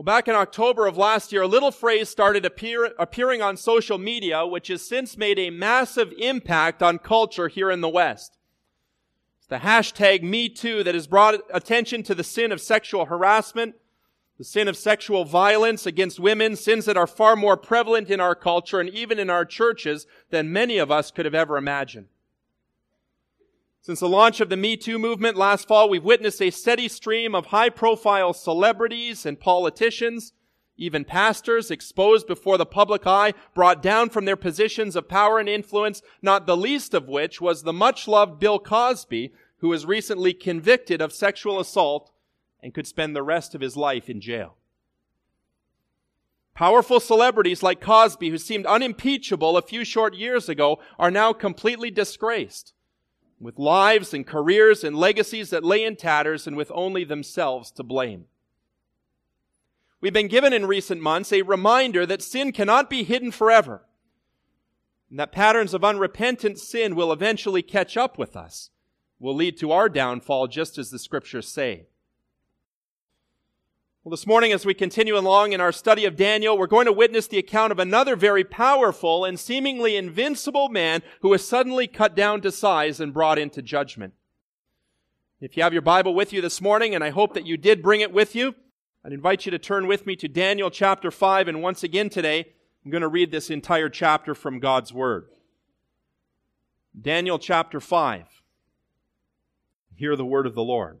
Well, back in October of last year, a little phrase started appear, appearing on social media, which has since made a massive impact on culture here in the West. It's the hashtag MeToo that has brought attention to the sin of sexual harassment, the sin of sexual violence against women, sins that are far more prevalent in our culture and even in our churches than many of us could have ever imagined. Since the launch of the Me Too movement last fall, we've witnessed a steady stream of high profile celebrities and politicians, even pastors exposed before the public eye, brought down from their positions of power and influence, not the least of which was the much loved Bill Cosby, who was recently convicted of sexual assault and could spend the rest of his life in jail. Powerful celebrities like Cosby, who seemed unimpeachable a few short years ago, are now completely disgraced, with lives and careers and legacies that lay in tatters and with only themselves to blame. We've been given in recent months a reminder that sin cannot be hidden forever, and that patterns of unrepentant sin will eventually catch up with us, will lead to our downfall, just as the scriptures say. Well, this morning, as we continue along in our study of Daniel, we're going to witness the account of another very powerful and seemingly invincible man who was suddenly cut down to size and brought into judgment. If you have your Bible with you this morning, and I hope that you did bring it with you, I'd invite you to turn with me to Daniel chapter 5, and once again today, I'm going to read this entire chapter from God's Word. Daniel chapter 5. Hear the word of the Lord.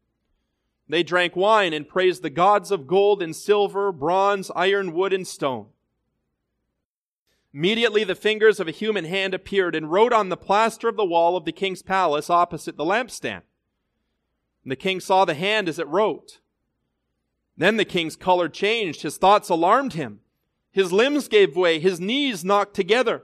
They drank wine and praised the gods of gold and silver, bronze, iron, wood, and stone. Immediately the fingers of a human hand appeared and wrote on the plaster of the wall of the king's palace opposite the lampstand. And the king saw the hand as it wrote. Then the king's color changed. His thoughts alarmed him. His limbs gave way. His knees knocked together.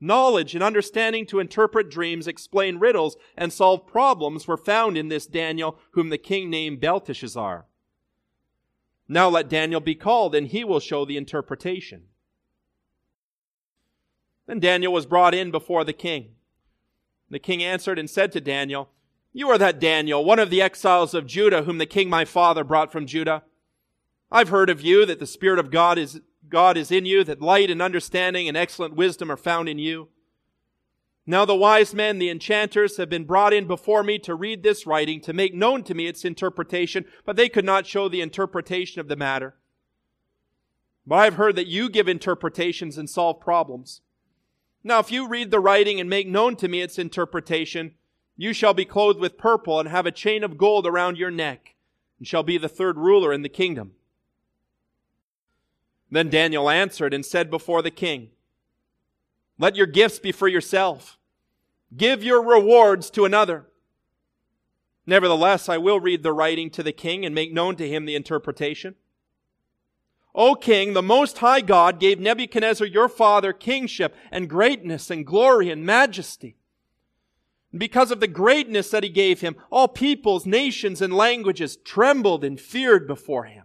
Knowledge and understanding to interpret dreams, explain riddles, and solve problems were found in this Daniel, whom the king named Belteshazzar. Now let Daniel be called, and he will show the interpretation. Then Daniel was brought in before the king. The king answered and said to Daniel, You are that Daniel, one of the exiles of Judah, whom the king my father brought from Judah. I've heard of you that the Spirit of God is God is in you, that light and understanding and excellent wisdom are found in you. Now the wise men, the enchanters, have been brought in before me to read this writing, to make known to me its interpretation, but they could not show the interpretation of the matter. But I have heard that you give interpretations and solve problems. Now if you read the writing and make known to me its interpretation, you shall be clothed with purple and have a chain of gold around your neck, and shall be the third ruler in the kingdom. Then Daniel answered and said before the king, Let your gifts be for yourself. Give your rewards to another. Nevertheless, I will read the writing to the king and make known to him the interpretation. O king, the most high God gave Nebuchadnezzar your father kingship and greatness and glory and majesty. Because of the greatness that he gave him, all peoples, nations, and languages trembled and feared before him.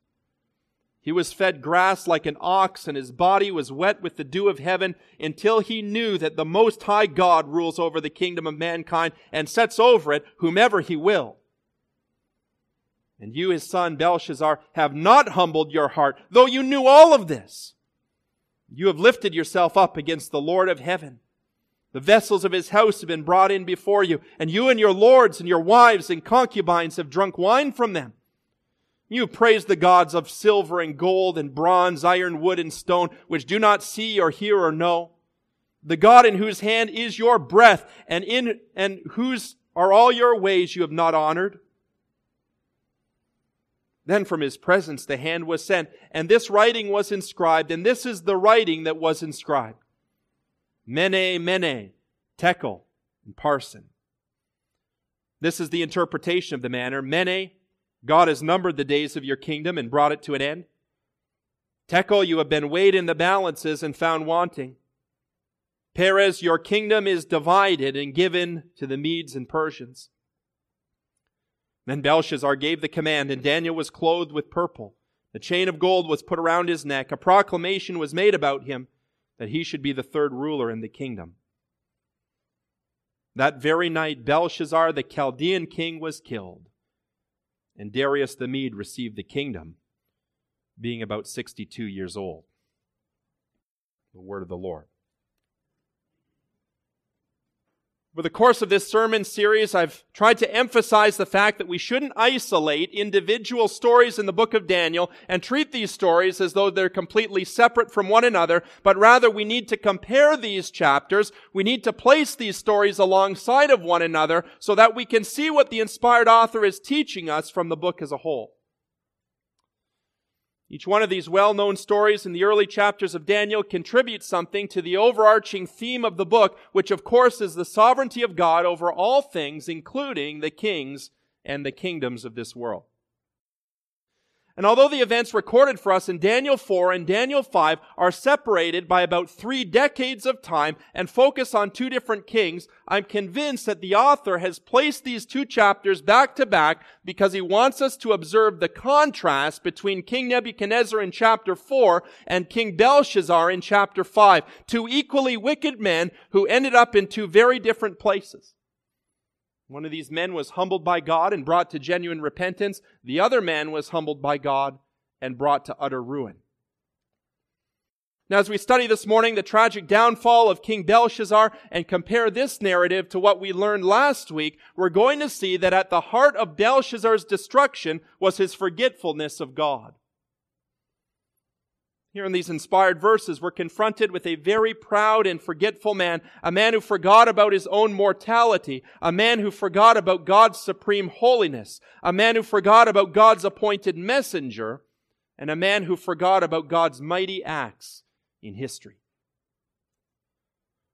He was fed grass like an ox, and his body was wet with the dew of heaven, until he knew that the Most High God rules over the kingdom of mankind and sets over it whomever he will. And you, his son Belshazzar, have not humbled your heart, though you knew all of this. You have lifted yourself up against the Lord of heaven. The vessels of his house have been brought in before you, and you and your lords and your wives and concubines have drunk wine from them. You praise the gods of silver and gold and bronze, iron, wood, and stone, which do not see or hear or know. The God in whose hand is your breath, and in and whose are all your ways you have not honored. Then from his presence the hand was sent, and this writing was inscribed, and this is the writing that was inscribed. Mene, Mene, Tekel, and Parsin. This is the interpretation of the manner. Mene, God has numbered the days of your kingdom and brought it to an end. Tekel, you have been weighed in the balances and found wanting. Peres, your kingdom is divided and given to the Medes and Persians. Then Belshazzar gave the command, and Daniel was clothed with purple. The chain of gold was put around his neck. A proclamation was made about him that he should be the third ruler in the kingdom. That very night, Belshazzar, the Chaldean king, was killed, and Darius the Mede received the kingdom, being about 62 years old. The word of the Lord. Over the course of this sermon series, I've tried to emphasize the fact that we shouldn't isolate individual stories in the book of Daniel and treat these stories as though they're completely separate from one another, but rather we need to compare these chapters. We need to place these stories alongside of one another so that we can see what the inspired author is teaching us from the book as a whole. Each one of these well-known stories in the early chapters of Daniel contributes something to the overarching theme of the book, which of course is the sovereignty of God over all things, including the kings and the kingdoms of this world. And although the events recorded for us in Daniel 4 and Daniel 5 are separated by about three decades of time and focus on two different kings, I'm convinced that the author has placed these two chapters back to back because he wants us to observe the contrast between King Nebuchadnezzar in chapter 4 and King Belshazzar in chapter 5. Two equally wicked men who ended up in two very different places. One of these men was humbled by God and brought to genuine repentance. The other man was humbled by God and brought to utter ruin. Now, as we study this morning the tragic downfall of King Belshazzar and compare this narrative to what we learned last week, we're going to see that at the heart of Belshazzar's destruction was his forgetfulness of God. Here in these inspired verses, we're confronted with a very proud and forgetful man, a man who forgot about his own mortality, a man who forgot about God's supreme holiness, a man who forgot about God's appointed messenger, and a man who forgot about God's mighty acts in history.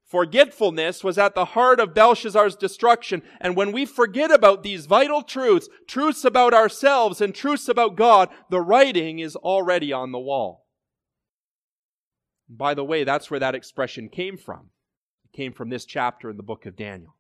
Forgetfulness was at the heart of Belshazzar's destruction. And when we forget about these vital truths, truths about ourselves and truths about God, the writing is already on the wall. By the way, that's where that expression came from. It came from this chapter in the book of Daniel.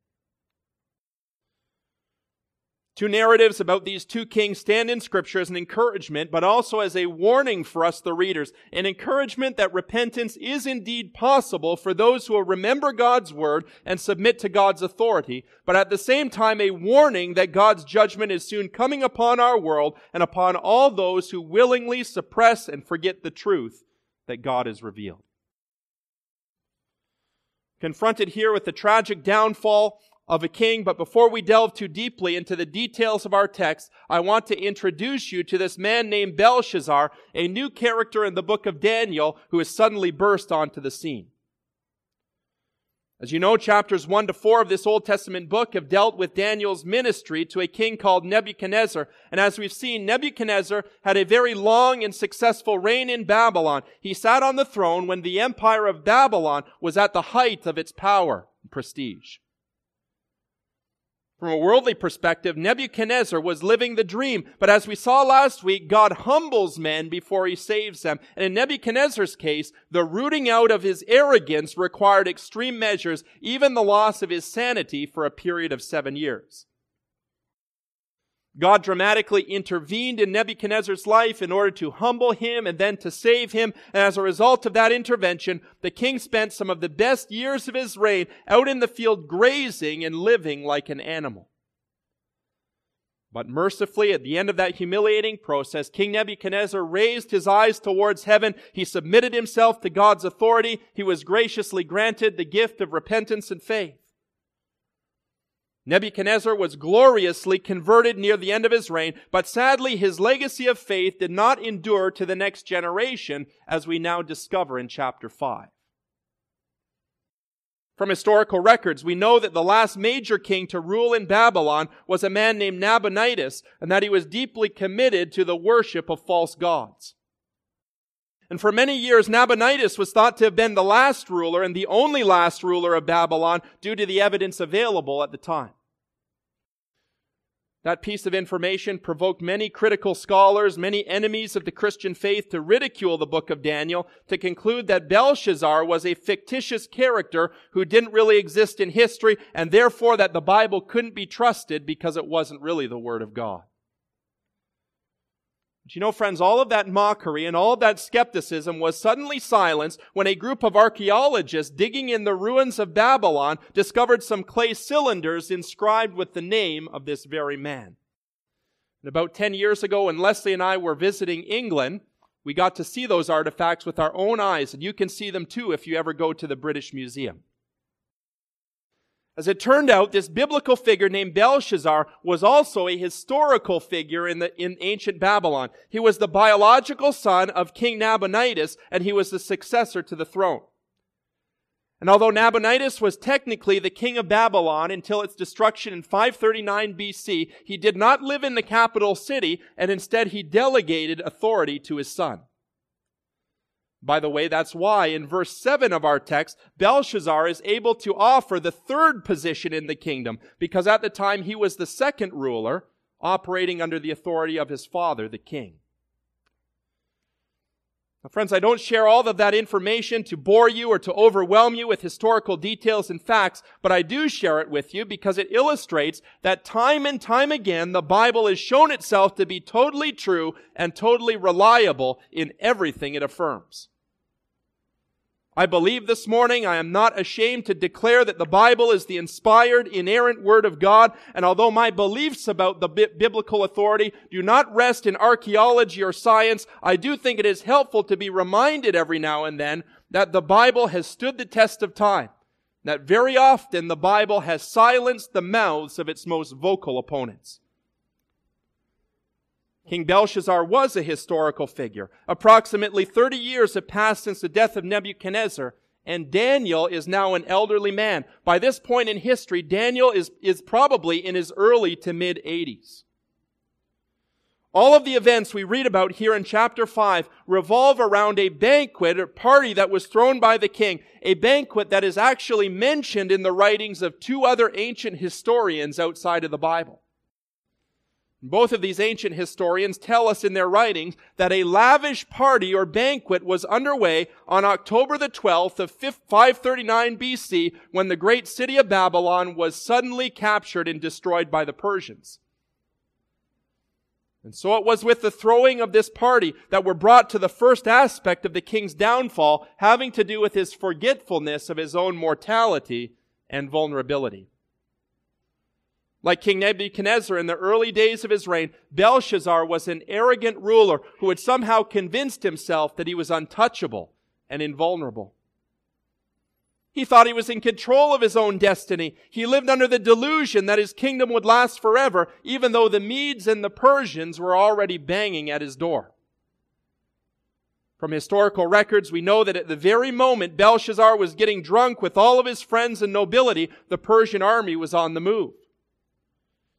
Two narratives about these two kings stand in scripture as an encouragement, but also as a warning for us, the readers. An encouragement that repentance is indeed possible for those who will remember God's word and submit to God's authority, but at the same time a warning that God's judgment is soon coming upon our world and upon all those who willingly suppress and forget the truth that God has revealed. Confronted here with the tragic downfall of a king, but before we delve too deeply into the details of our text, I want to introduce you to this man named Belshazzar, a new character in the book of Daniel who has suddenly burst onto the scene. As you know, chapters 1 to 4 of this Old Testament book have dealt with Daniel's ministry to a king called Nebuchadnezzar. And as we've seen, Nebuchadnezzar had a very long and successful reign in Babylon. He sat on the throne when the empire of Babylon was at the height of its power and prestige. From a worldly perspective, Nebuchadnezzar was living the dream. But as we saw last week, God humbles men before he saves them. And in Nebuchadnezzar's case, the rooting out of his arrogance required extreme measures, even the loss of his sanity for a period of seven years. God dramatically intervened in Nebuchadnezzar's life in order to humble him and then to save him. And as a result of that intervention, the king spent some of the best years of his reign out in the field grazing and living like an animal. But mercifully, at the end of that humiliating process, King Nebuchadnezzar raised his eyes towards heaven. He submitted himself to God's authority. He was graciously granted the gift of repentance and faith. Nebuchadnezzar was gloriously converted near the end of his reign, but sadly his legacy of faith did not endure to the next generation, as we now discover in chapter 5. From historical records, we know that the last major king to rule in Babylon was a man named Nabonidus, and that he was deeply committed to the worship of false gods. And for many years, Nabonidus was thought to have been the last ruler and the only last ruler of Babylon due to the evidence available at the time. That piece of information provoked many critical scholars, many enemies of the Christian faith to ridicule the book of Daniel, to conclude that Belshazzar was a fictitious character who didn't really exist in history, and therefore that the Bible couldn't be trusted because it wasn't really the Word of God. But you know, friends, all of that mockery and all of that skepticism was suddenly silenced when a group of archaeologists digging in the ruins of Babylon discovered some clay cylinders inscribed with the name of this very man. And about 10 years ago, when Leslie and I were visiting England, we got to see those artifacts with our own eyes, and you can see them too if you ever go to the British Museum. As it turned out, this biblical figure named Belshazzar was also a historical figure in, the, in ancient Babylon. He was the biological son of King Nabonidus, and he was the successor to the throne. And although Nabonidus was technically the king of Babylon until its destruction in 539 BC, he did not live in the capital city, and instead he delegated authority to his son. By the way, that's why in verse 7 of our text, Belshazzar is able to offer the third position in the kingdom, because at the time he was the second ruler, operating under the authority of his father, the king. Friends, I don't share all of that information to bore you or to overwhelm you with historical details and facts, but I do share it with you because it illustrates that time and time again the Bible has shown itself to be totally true and totally reliable in everything it affirms. I believe this morning I am not ashamed to declare that the Bible is the inspired, inerrant Word of God, and although my beliefs about the bi- biblical authority do not rest in archaeology or science, I do think it is helpful to be reminded every now and then that the Bible has stood the test of time, that very often the Bible has silenced the mouths of its most vocal opponents. King Belshazzar was a historical figure. Approximately 30 years have passed since the death of Nebuchadnezzar, and Daniel is now an elderly man. By this point in history, Daniel is, is probably in his early to mid 80s. All of the events we read about here in chapter 5 revolve around a banquet or party that was thrown by the king, a banquet that is actually mentioned in the writings of two other ancient historians outside of the Bible. Both of these ancient historians tell us in their writings that a lavish party or banquet was underway on October the 12th of 539 BC when the great city of Babylon was suddenly captured and destroyed by the Persians. And so it was with the throwing of this party that we're brought to the first aspect of the king's downfall, having to do with his forgetfulness of his own mortality and vulnerability. Like King Nebuchadnezzar in the early days of his reign, Belshazzar was an arrogant ruler who had somehow convinced himself that he was untouchable and invulnerable. He thought he was in control of his own destiny. He lived under the delusion that his kingdom would last forever, even though the Medes and the Persians were already banging at his door. From historical records, we know that at the very moment Belshazzar was getting drunk with all of his friends and nobility, the Persian army was on the move.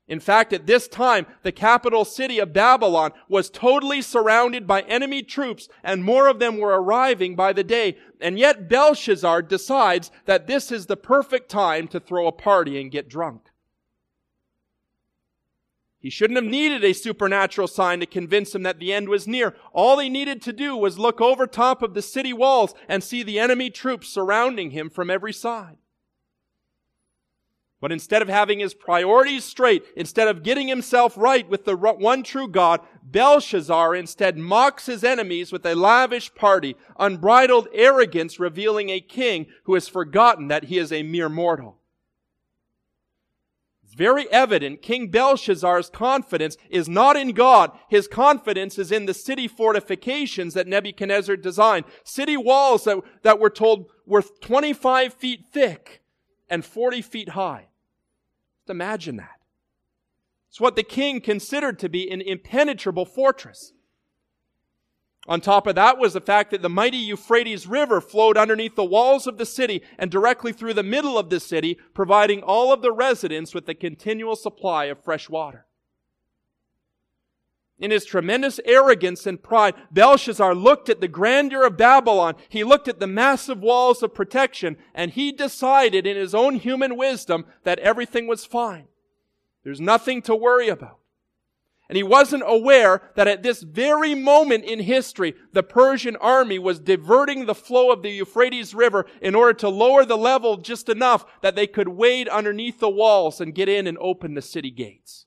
In fact, at this time, the capital city of Babylon was totally surrounded by enemy troops and more of them were arriving by the day. And yet Belshazzar decides that this is the perfect time to throw a party and get drunk. He shouldn't have needed a supernatural sign to convince him that the end was near. All he needed to do was look over top of the city walls and see the enemy troops surrounding him from every side. But instead of having his priorities straight, instead of getting himself right with the one true God, Belshazzar instead mocks his enemies with a lavish party, unbridled arrogance revealing a king who has forgotten that he is a mere mortal It's very evident King Belshazzar's confidence is not in God. His confidence is in the city fortifications that Nebuchadnezzar designed. City walls that, that were told were 25 feet thick and 40 feet high. Just imagine that. It's what the king considered to be an impenetrable fortress. On top of that was the fact that the mighty Euphrates River flowed underneath the walls of the city and directly through the middle of the city, providing all of the residents with a continual supply of fresh water. In his tremendous arrogance and pride, Belshazzar looked at the grandeur of Babylon. He looked at the massive walls of protection and he decided in his own human wisdom that everything was fine. There's nothing to worry about. And he wasn't aware that at this very moment in history, the Persian army was diverting the flow of the Euphrates River in order to lower the level just enough that they could wade underneath the walls and get in and open the city gates.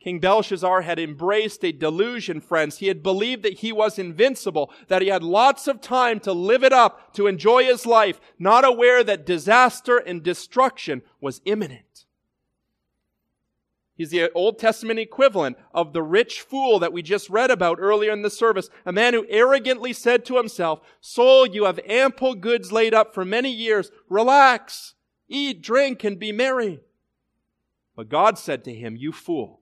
King Belshazzar had embraced a delusion, friends. He had believed that he was invincible, that he had lots of time to live it up, to enjoy his life, not aware that disaster and destruction was imminent. He's the Old Testament equivalent of the rich fool that we just read about earlier in the service. A man who arrogantly said to himself, Soul, you have ample goods laid up for many years. Relax, eat, drink, and be merry. But God said to him, You fool,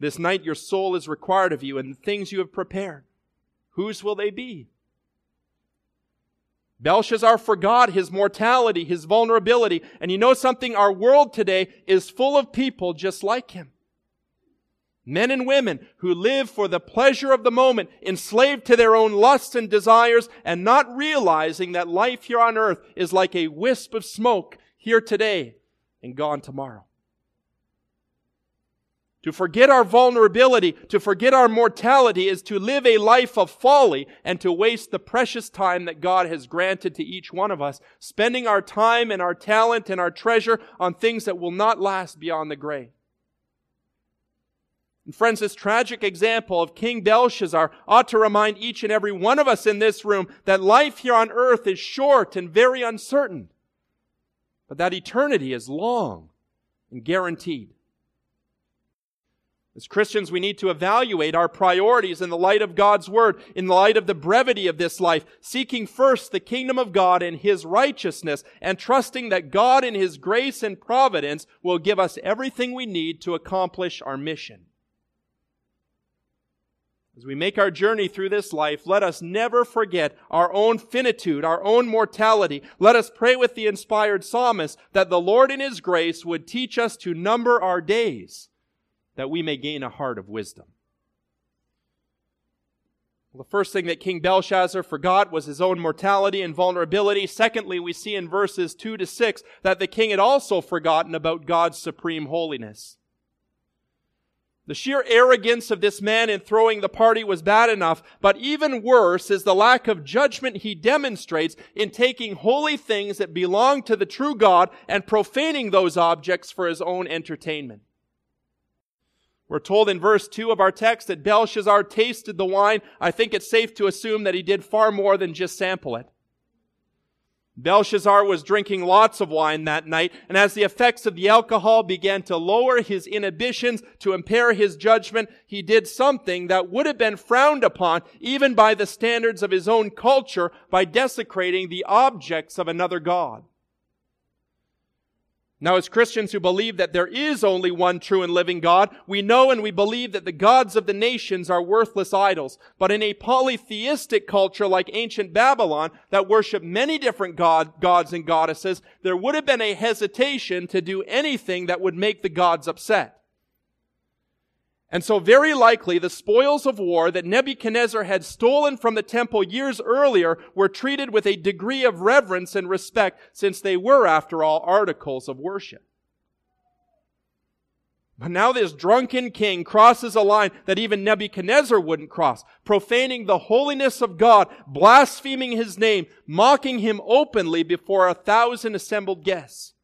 this night your soul is required of you, and the things you have prepared, whose will they be? Belshazzar forgot his mortality, his vulnerability. And you know something? Our world today is full of people just like him. Men and women who live for the pleasure of the moment, enslaved to their own lusts and desires, and not realizing that life here on earth is like a wisp of smoke here today and gone tomorrow. To forget our vulnerability, to forget our mortality is to live a life of folly and to waste the precious time that God has granted to each one of us, spending our time and our talent and our treasure on things that will not last beyond the grave. And friends, this tragic example of King Belshazzar ought to remind each and every one of us in this room that life here on earth is short and very uncertain, but that eternity is long and guaranteed. As Christians, we need to evaluate our priorities in the light of God's Word, in the light of the brevity of this life, seeking first the kingdom of God and His righteousness, and trusting that God in His grace and providence will give us everything we need to accomplish our mission. As we make our journey through this life, let us never forget our own finitude, our own mortality. Let us pray with the inspired psalmist that the Lord in His grace would teach us to number our days that we may gain a heart of wisdom. Well, the first thing that King Belshazzar forgot was his own mortality and vulnerability. Secondly, we see in verses 2 to 6 that the king had also forgotten about God's supreme holiness. The sheer arrogance of this man in throwing the party was bad enough, but even worse is the lack of judgment he demonstrates in taking holy things that belong to the true God and profaning those objects for his own entertainment. We're told in verse 2 of our text that Belshazzar tasted the wine. I think it's safe to assume that he did far more than just sample it. Belshazzar was drinking lots of wine that night, and as the effects of the alcohol began to lower his inhibitions, to impair his judgment, he did something that would have been frowned upon even by the standards of his own culture by desecrating the objects of another god. Now, as Christians who believe that there is only one true and living God, we know and we believe that the gods of the nations are worthless idols. But in a polytheistic culture like ancient Babylon that worship many different god, gods and goddesses, there would have been a hesitation to do anything that would make the gods upset. And so very likely the spoils of war that Nebuchadnezzar had stolen from the temple years earlier were treated with a degree of reverence and respect since they were, after all, articles of worship. But now this drunken king crosses a line that even Nebuchadnezzar wouldn't cross, profaning the holiness of God, blaspheming his name, mocking him openly before a thousand assembled guests.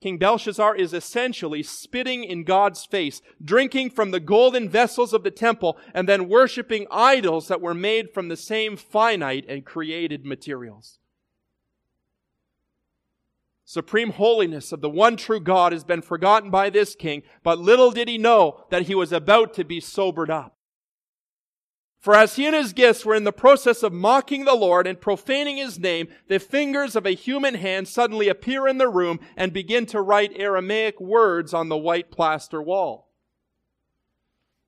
King Belshazzar is essentially spitting in God's face, drinking from the golden vessels of the temple, and then worshiping idols that were made from the same finite and created materials. Supreme holiness of the one true God has been forgotten by this king, but little did he know that he was about to be sobered up. For as he and his guests were in the process of mocking the Lord and profaning his name, the fingers of a human hand suddenly appear in the room and begin to write Aramaic words on the white plaster wall.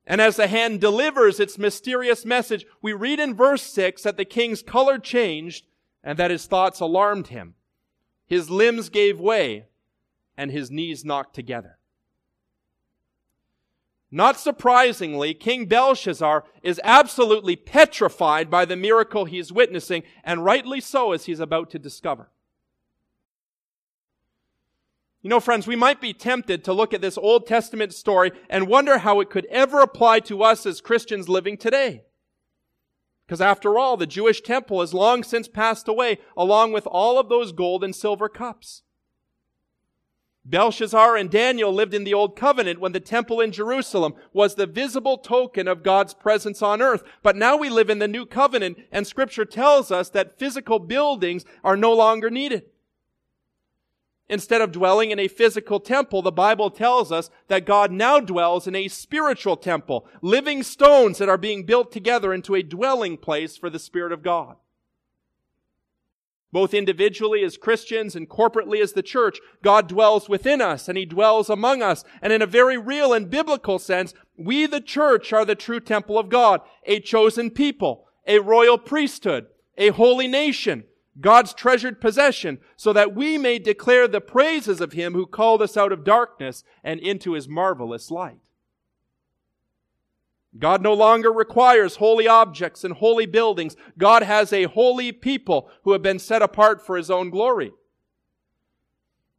And as the hand delivers its mysterious message, we read in verse 6 that the king's color changed and that his thoughts alarmed him. His limbs gave way and his knees knocked together. Not surprisingly, King Belshazzar is absolutely petrified by the miracle he's witnessing, and rightly so, as he's about to discover. You know, friends, we might be tempted to look at this Old Testament story and wonder how it could ever apply to us as Christians living today. Because after all, the Jewish temple has long since passed away, along with all of those gold and silver cups. Belshazzar and Daniel lived in the Old Covenant when the temple in Jerusalem was the visible token of God's presence on earth. But now we live in the New Covenant and scripture tells us that physical buildings are no longer needed. Instead of dwelling in a physical temple, the Bible tells us that God now dwells in a spiritual temple, living stones that are being built together into a dwelling place for the Spirit of God both individually as Christians and corporately as the church, God dwells within us and He dwells among us. And in a very real and biblical sense, we, the church, are the true temple of God, a chosen people, a royal priesthood, a holy nation, God's treasured possession, so that we may declare the praises of Him who called us out of darkness and into His marvelous light. God no longer requires holy objects and holy buildings. God has a holy people who have been set apart for his own glory.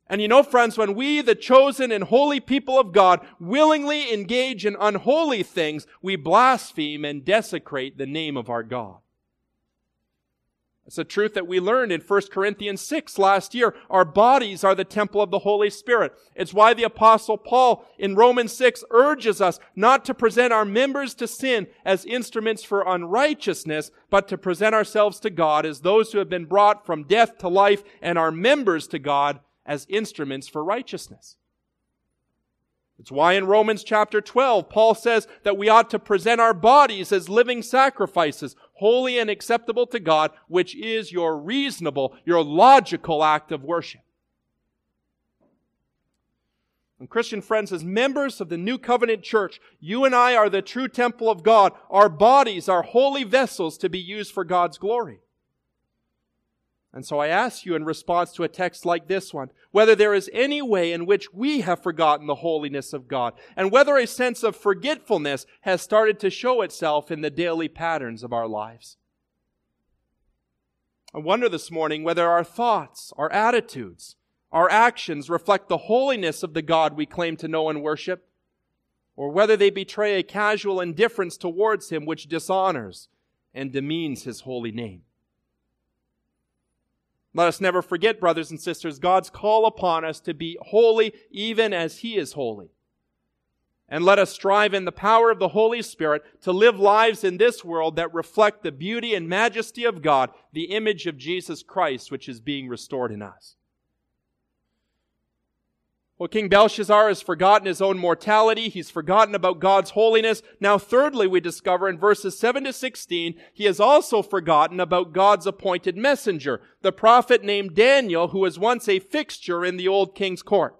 And you know, friends, when we, the chosen and holy people of God, willingly engage in unholy things, we blaspheme and desecrate the name of our God. It's a truth that we learned in 1 Corinthians 6 last year. Our bodies are the temple of the Holy Spirit. It's why the apostle Paul in Romans 6 urges us not to present our members to sin as instruments for unrighteousness, but to present ourselves to God as those who have been brought from death to life and our members to God as instruments for righteousness. It's why in Romans chapter 12, Paul says that we ought to present our bodies as living sacrifices, holy and acceptable to God, which is your reasonable, your logical act of worship. And Christian friends, as members of the New Covenant Church, you and I are the true temple of God. Our bodies are holy vessels to be used for God's glory. And so I ask you in response to a text like this one, whether there is any way in which we have forgotten the holiness of God, and whether a sense of forgetfulness has started to show itself in the daily patterns of our lives. I wonder this morning whether our thoughts, our attitudes, our actions reflect the holiness of the God we claim to know and worship, or whether they betray a casual indifference towards Him which dishonors and demeans His holy name. Let us never forget, brothers and sisters, God's call upon us to be holy even as He is holy. And let us strive in the power of the Holy Spirit to live lives in this world that reflect the beauty and majesty of God, the image of Jesus Christ, which is being restored in us. Well, King Belshazzar has forgotten his own mortality. He's forgotten about God's holiness. Now, thirdly, we discover in verses 7 to 16, he has also forgotten about God's appointed messenger, the prophet named Daniel, who was once a fixture in the old king's court.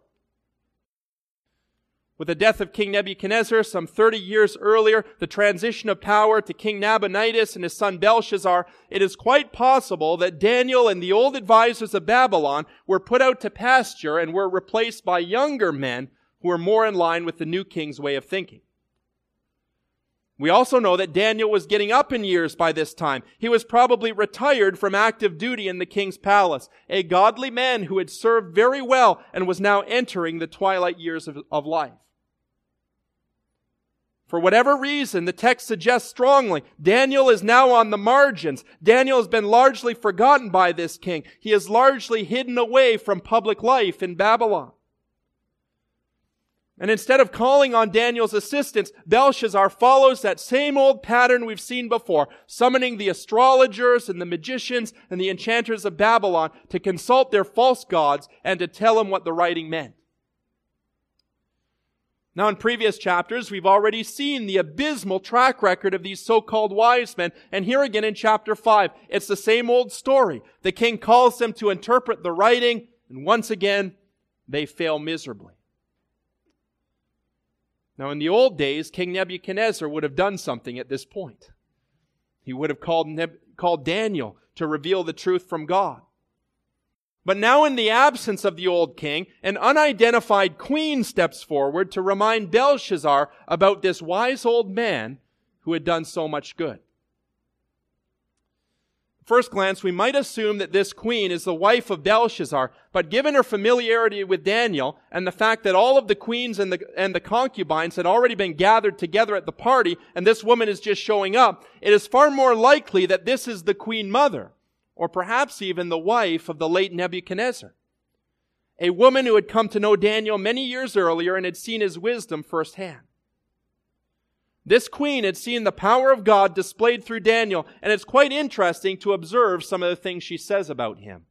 With the death of King Nebuchadnezzar some 30 years earlier, the transition of power to King Nabonidus and his son Belshazzar, it is quite possible that Daniel and the old advisors of Babylon were put out to pasture and were replaced by younger men who were more in line with the new king's way of thinking. We also know that Daniel was getting up in years by this time. He was probably retired from active duty in the king's palace, a godly man who had served very well and was now entering the twilight years of, of life. For whatever reason, the text suggests strongly, Daniel is now on the margins. Daniel has been largely forgotten by this king. He is largely hidden away from public life in Babylon. And instead of calling on Daniel's assistance, Belshazzar follows that same old pattern we've seen before, summoning the astrologers and the magicians and the enchanters of Babylon to consult their false gods and to tell him what the writing meant. Now, in previous chapters, we've already seen the abysmal track record of these so-called wise men. And here again in chapter 5, it's the same old story. The king calls them to interpret the writing, and once again, they fail miserably. Now, in the old days, King Nebuchadnezzar would have done something at this point. He would have called, Neb- called Daniel to reveal the truth from God. But now in the absence of the old king, an unidentified queen steps forward to remind Belshazzar about this wise old man who had done so much good. First glance, we might assume that this queen is the wife of Belshazzar, but given her familiarity with Daniel and the fact that all of the queens and the, and the concubines had already been gathered together at the party and this woman is just showing up, it is far more likely that this is the queen mother or perhaps even the wife of the late Nebuchadnezzar. A woman who had come to know Daniel many years earlier and had seen his wisdom firsthand. This queen had seen the power of God displayed through Daniel, and it's quite interesting to observe some of the things she says about him.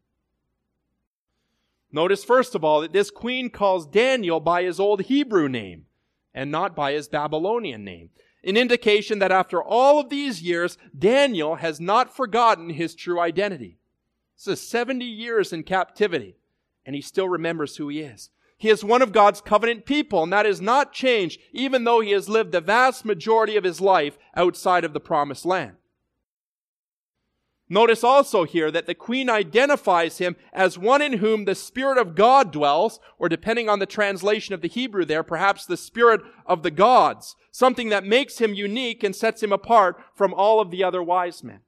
Notice, first of all, that this queen calls Daniel by his old Hebrew name and not by his Babylonian name an indication that after all of these years, Daniel has not forgotten his true identity. This is 70 years in captivity, and he still remembers who he is. He is one of God's covenant people, and that has not changed, even though he has lived the vast majority of his life outside of the promised land. Notice also here that the queen identifies him as one in whom the Spirit of God dwells, or depending on the translation of the Hebrew there, perhaps the Spirit of the gods, something that makes him unique and sets him apart from all of the other wise men.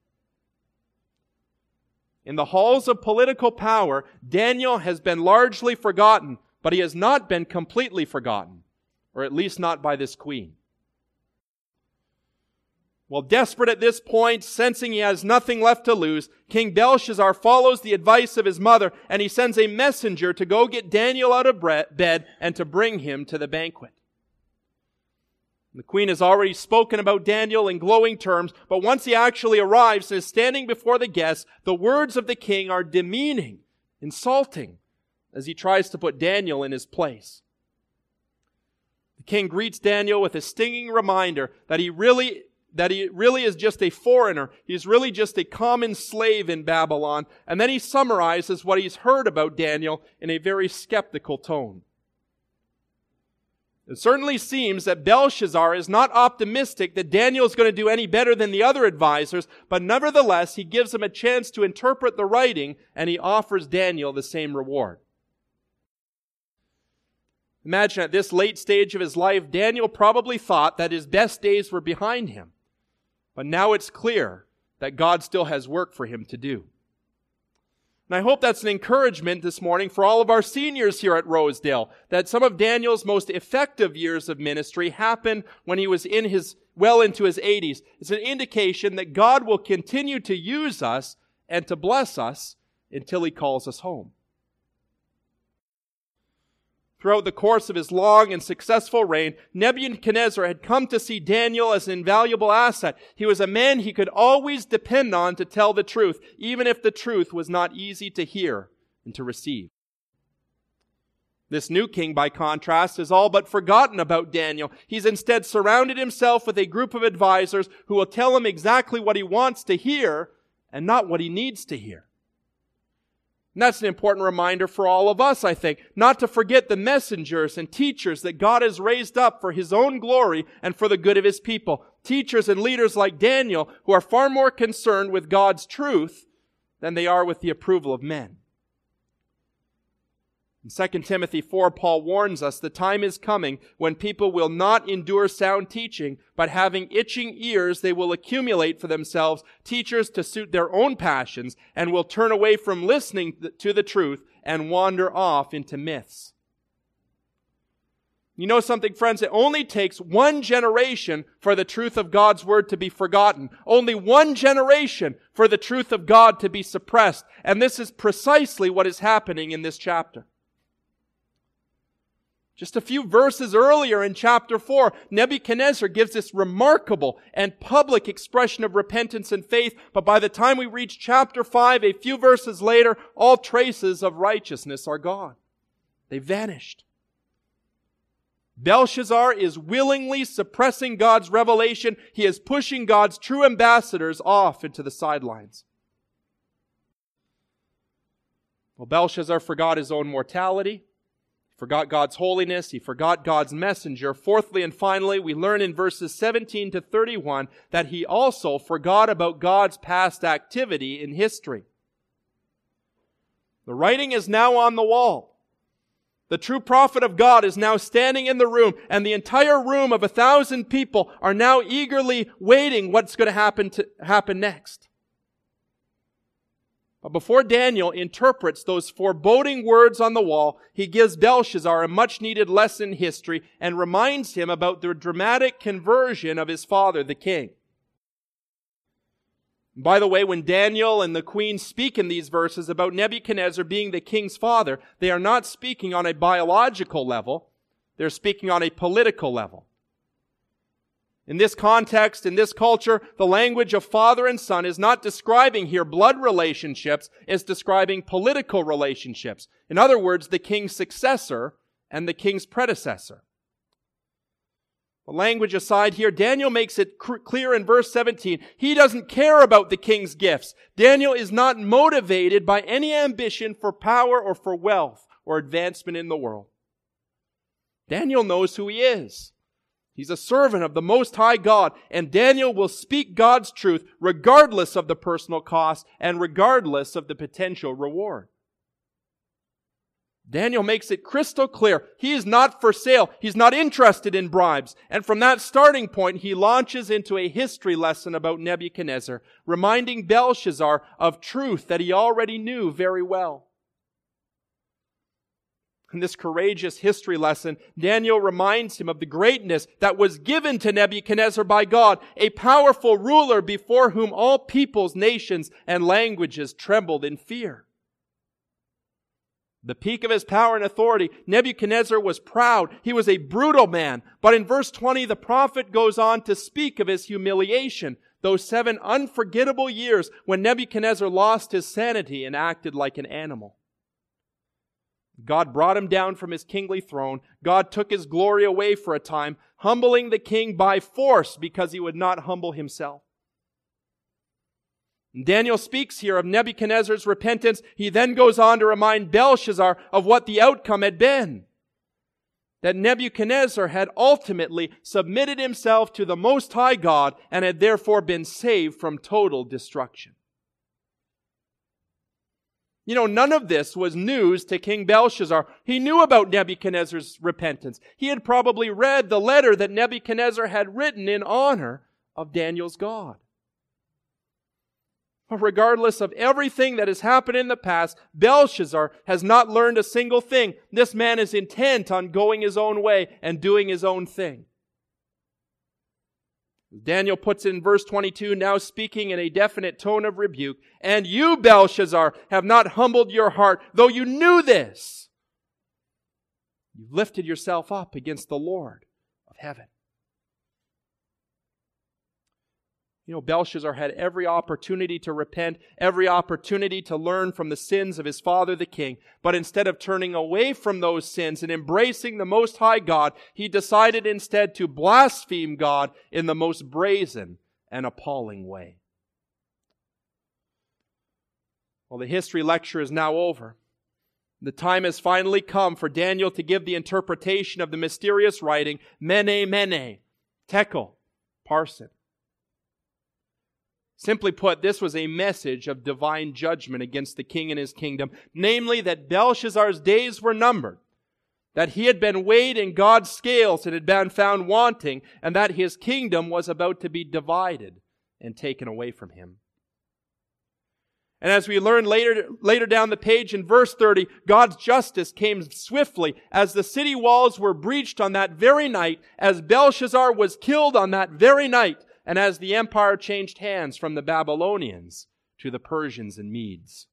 In the halls of political power, Daniel has been largely forgotten, but he has not been completely forgotten, or at least not by this queen. Well, desperate at this point, sensing he has nothing left to lose, King Belshazzar follows the advice of his mother and he sends a messenger to go get Daniel out of bed and to bring him to the banquet. The queen has already spoken about Daniel in glowing terms, but once he actually arrives and is standing before the guests, the words of the king are demeaning, insulting, as he tries to put Daniel in his place. The king greets Daniel with a stinging reminder that he really that he really is just a foreigner. He's really just a common slave in Babylon. And then he summarizes what he's heard about Daniel in a very skeptical tone. It certainly seems that Belshazzar is not optimistic that Daniel is going to do any better than the other advisors, but nevertheless, he gives him a chance to interpret the writing and he offers Daniel the same reward. Imagine at this late stage of his life, Daniel probably thought that his best days were behind him. But now it's clear that God still has work for him to do. And I hope that's an encouragement this morning for all of our seniors here at Rosedale, that some of Daniel's most effective years of ministry happened when he was in his, well into his 80s. It's an indication that God will continue to use us and to bless us until he calls us home. Throughout the course of his long and successful reign, Nebuchadnezzar had come to see Daniel as an invaluable asset. He was a man he could always depend on to tell the truth, even if the truth was not easy to hear and to receive. This new king, by contrast, has all but forgotten about Daniel. He's instead surrounded himself with a group of advisors who will tell him exactly what he wants to hear and not what he needs to hear. And that's an important reminder for all of us, I think, not to forget the messengers and teachers that God has raised up for His own glory and for the good of His people. Teachers and leaders like Daniel who are far more concerned with God's truth than they are with the approval of men. In 2 Timothy 4, Paul warns us the time is coming when people will not endure sound teaching, but having itching ears, they will accumulate for themselves teachers to suit their own passions and will turn away from listening to the truth and wander off into myths. You know something, friends? It only takes one generation for the truth of God's word to be forgotten. Only one generation for the truth of God to be suppressed. And this is precisely what is happening in this chapter. Just a few verses earlier in chapter 4, Nebuchadnezzar gives this remarkable and public expression of repentance and faith, but by the time we reach chapter 5, a few verses later, all traces of righteousness are gone. They vanished. Belshazzar is willingly suppressing God's revelation. He is pushing God's true ambassadors off into the sidelines. Well, Belshazzar forgot his own mortality forgot God's holiness, he forgot God's messenger. Fourthly and finally, we learn in verses 17 to 31 that he also forgot about God's past activity in history. The writing is now on the wall. The true prophet of God is now standing in the room, and the entire room of a thousand people are now eagerly waiting what's going to happen to happen next. But before Daniel interprets those foreboding words on the wall, he gives Belshazzar a much needed lesson in history and reminds him about the dramatic conversion of his father, the king. By the way, when Daniel and the queen speak in these verses about Nebuchadnezzar being the king's father, they are not speaking on a biological level. They're speaking on a political level. In this context, in this culture, the language of father and son is not describing here blood relationships, it's describing political relationships. In other words, the king's successor and the king's predecessor. The language aside here, Daniel makes it cr- clear in verse 17. He doesn't care about the king's gifts. Daniel is not motivated by any ambition for power or for wealth or advancement in the world. Daniel knows who he is. He's a servant of the Most High God, and Daniel will speak God's truth regardless of the personal cost and regardless of the potential reward. Daniel makes it crystal clear. He is not for sale. He's not interested in bribes. And from that starting point, he launches into a history lesson about Nebuchadnezzar, reminding Belshazzar of truth that he already knew very well. In this courageous history lesson, Daniel reminds him of the greatness that was given to Nebuchadnezzar by God, a powerful ruler before whom all peoples, nations, and languages trembled in fear. The peak of his power and authority, Nebuchadnezzar was proud. He was a brutal man. But in verse 20, the prophet goes on to speak of his humiliation, those seven unforgettable years when Nebuchadnezzar lost his sanity and acted like an animal. God brought him down from his kingly throne. God took his glory away for a time, humbling the king by force because he would not humble himself. Daniel speaks here of Nebuchadnezzar's repentance. He then goes on to remind Belshazzar of what the outcome had been. That Nebuchadnezzar had ultimately submitted himself to the Most High God and had therefore been saved from total destruction. You know, none of this was news to King Belshazzar. He knew about Nebuchadnezzar's repentance. He had probably read the letter that Nebuchadnezzar had written in honor of Daniel's God. But regardless of everything that has happened in the past, Belshazzar has not learned a single thing. This man is intent on going his own way and doing his own thing. Daniel puts in verse 22, now speaking in a definite tone of rebuke, and you, Belshazzar, have not humbled your heart, though you knew this. You've lifted yourself up against the Lord of heaven. You know, Belshazzar had every opportunity to repent, every opportunity to learn from the sins of his father the king. But instead of turning away from those sins and embracing the Most High God, he decided instead to blaspheme God in the most brazen and appalling way. Well, the history lecture is now over. The time has finally come for Daniel to give the interpretation of the mysterious writing, Mene, Mene, Tekel, Parsin. Simply put, this was a message of divine judgment against the king and his kingdom, namely that Belshazzar's days were numbered, that he had been weighed in God's scales and had been found wanting, and that his kingdom was about to be divided and taken away from him. And as we learn later, later down the page in verse 30, God's justice came swiftly as the city walls were breached on that very night, as Belshazzar was killed on that very night, and as the empire changed hands from the Babylonians to the Persians and Medes.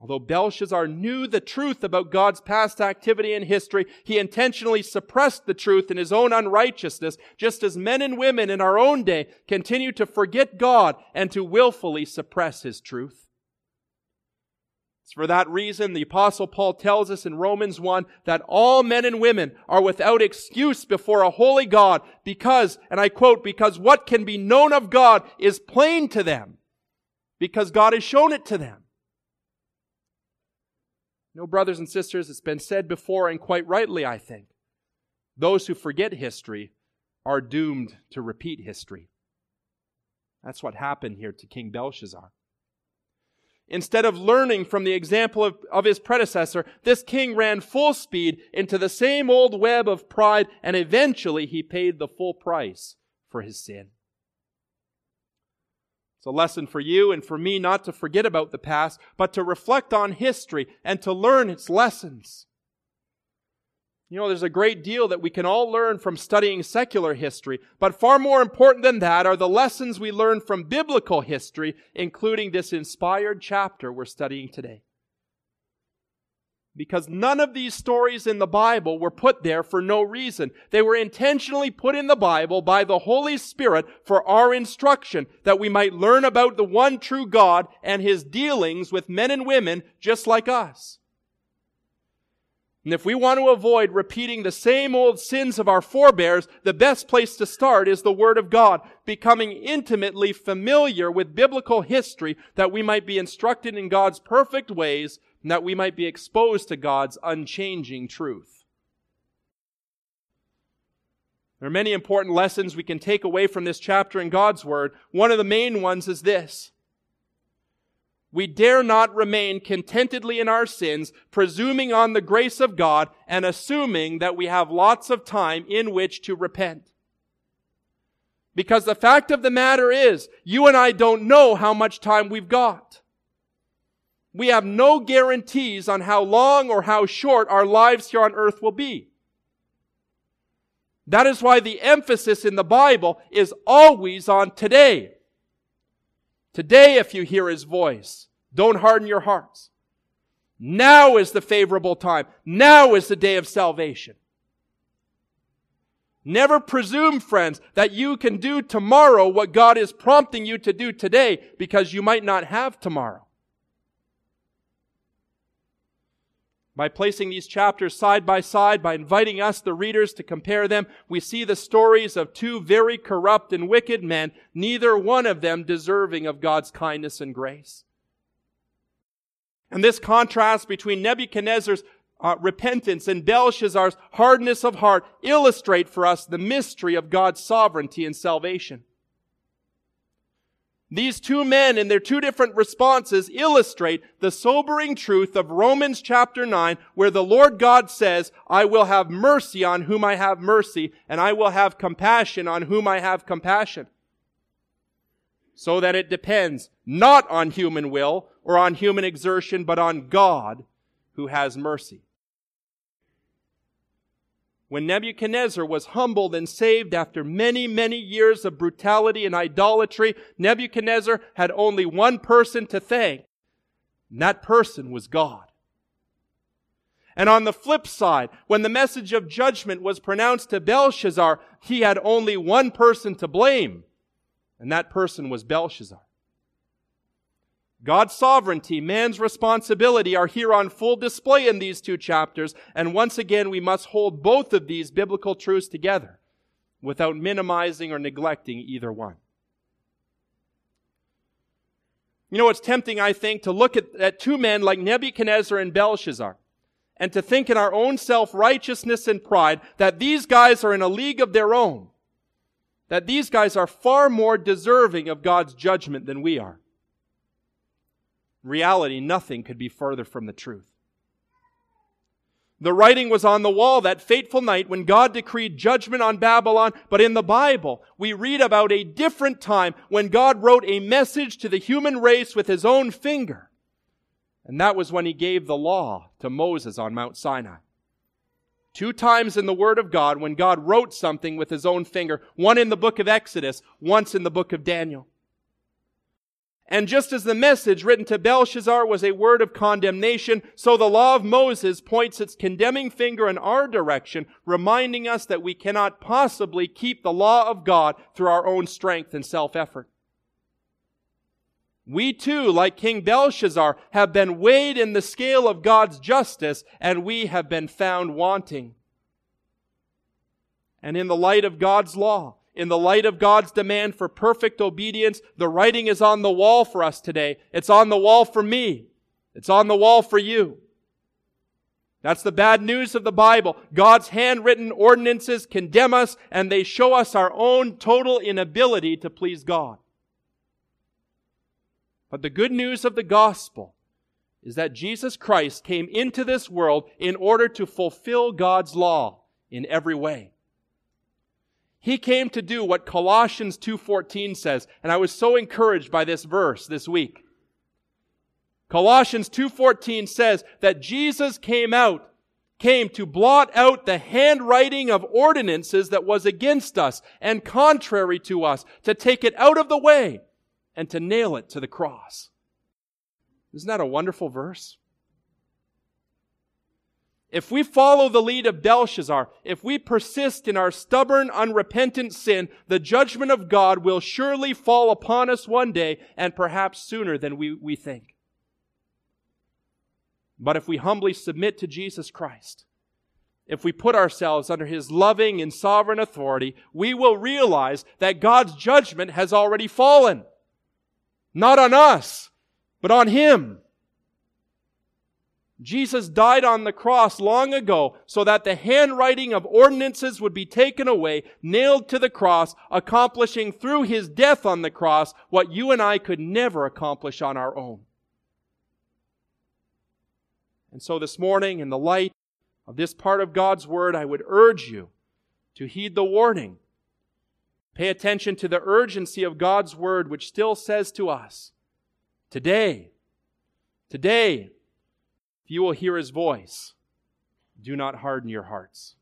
Although Belshazzar knew the truth about God's past activity in history, he intentionally suppressed the truth in his own unrighteousness, just as men and women in our own day continue to forget God and to willfully suppress his truth. It's for that reason the apostle Paul tells us in Romans 1 that all men and women are without excuse before a holy God because, and I quote, because what can be known of God is plain to them because God has shown it to them. No, brothers and sisters, it's been said before and quite rightly, I think. Those who forget history are doomed to repeat history. That's what happened here to King Belshazzar. Instead of learning from the example of, of his predecessor, this king ran full speed into the same old web of pride, and eventually he paid the full price for his sin. It's a lesson for you and for me not to forget about the past, but to reflect on history and to learn its lessons. You know, there's a great deal that we can all learn from studying secular history, but far more important than that are the lessons we learn from biblical history, including this inspired chapter we're studying today. Because none of these stories in the Bible were put there for no reason. They were intentionally put in the Bible by the Holy Spirit for our instruction, that we might learn about the one true God and His dealings with men and women just like us. And if we want to avoid repeating the same old sins of our forebears, the best place to start is the Word of God, becoming intimately familiar with biblical history that we might be instructed in God's perfect ways and that we might be exposed to God's unchanging truth. There are many important lessons we can take away from this chapter in God's Word. One of the main ones is this we dare not remain contentedly in our sins, presuming on the grace of God and assuming that we have lots of time in which to repent. Because the fact of the matter is, you and I don't know how much time we've got. We have no guarantees on how long or how short our lives here on earth will be. That is why the emphasis in the Bible is always on today. Today, if you hear his voice, don't harden your hearts. Now is the favorable time. Now is the day of salvation. Never presume, friends, that you can do tomorrow what God is prompting you to do today because you might not have tomorrow. By placing these chapters side by side, by inviting us, the readers, to compare them, we see the stories of two very corrupt and wicked men, neither one of them deserving of God's kindness and grace. And this contrast between Nebuchadnezzar's uh, repentance and Belshazzar's hardness of heart illustrate for us the mystery of God's sovereignty and salvation. These two men and their two different responses illustrate the sobering truth of Romans chapter 9, where the Lord God says, I will have mercy on whom I have mercy, and I will have compassion on whom I have compassion. So that it depends not on human will or on human exertion, but on God who has mercy. When Nebuchadnezzar was humbled and saved after many, many years of brutality and idolatry, Nebuchadnezzar had only one person to thank, and that person was God. And on the flip side, when the message of judgment was pronounced to Belshazzar, he had only one person to blame, and that person was Belshazzar. God's sovereignty, man's responsibility are here on full display in these two chapters, and once again we must hold both of these biblical truths together without minimizing or neglecting either one. You know, it's tempting, I think, to look at, at two men like Nebuchadnezzar and Belshazzar and to think in our own self-righteousness and pride that these guys are in a league of their own. That these guys are far more deserving of God's judgment than we are. Reality, nothing could be further from the truth. The writing was on the wall that fateful night when God decreed judgment on Babylon. But in the Bible, we read about a different time when God wrote a message to the human race with his own finger. And that was when he gave the law to Moses on Mount Sinai. Two times in the Word of God when God wrote something with his own finger, one in the book of Exodus, once in the book of Daniel. And just as the message written to Belshazzar was a word of condemnation, so the law of Moses points its condemning finger in our direction, reminding us that we cannot possibly keep the law of God through our own strength and self-effort. We too, like King Belshazzar, have been weighed in the scale of God's justice, and we have been found wanting. And in the light of God's law, in the light of God's demand for perfect obedience, the writing is on the wall for us today. It's on the wall for me. It's on the wall for you. That's the bad news of the Bible. God's handwritten ordinances condemn us and they show us our own total inability to please God. But the good news of the gospel is that Jesus Christ came into this world in order to fulfill God's law in every way. He came to do what Colossians 2:14 says, and I was so encouraged by this verse this week. Colossians 2:14 says that Jesus came out came to blot out the handwriting of ordinances that was against us and contrary to us, to take it out of the way and to nail it to the cross. Isn't that a wonderful verse? If we follow the lead of Belshazzar, if we persist in our stubborn, unrepentant sin, the judgment of God will surely fall upon us one day and perhaps sooner than we, we think. But if we humbly submit to Jesus Christ, if we put ourselves under His loving and sovereign authority, we will realize that God's judgment has already fallen. Not on us, but on Him. Jesus died on the cross long ago so that the handwriting of ordinances would be taken away, nailed to the cross, accomplishing through his death on the cross what you and I could never accomplish on our own. And so this morning, in the light of this part of God's Word, I would urge you to heed the warning. Pay attention to the urgency of God's Word, which still says to us, today, today, you will hear his voice, do not harden your hearts.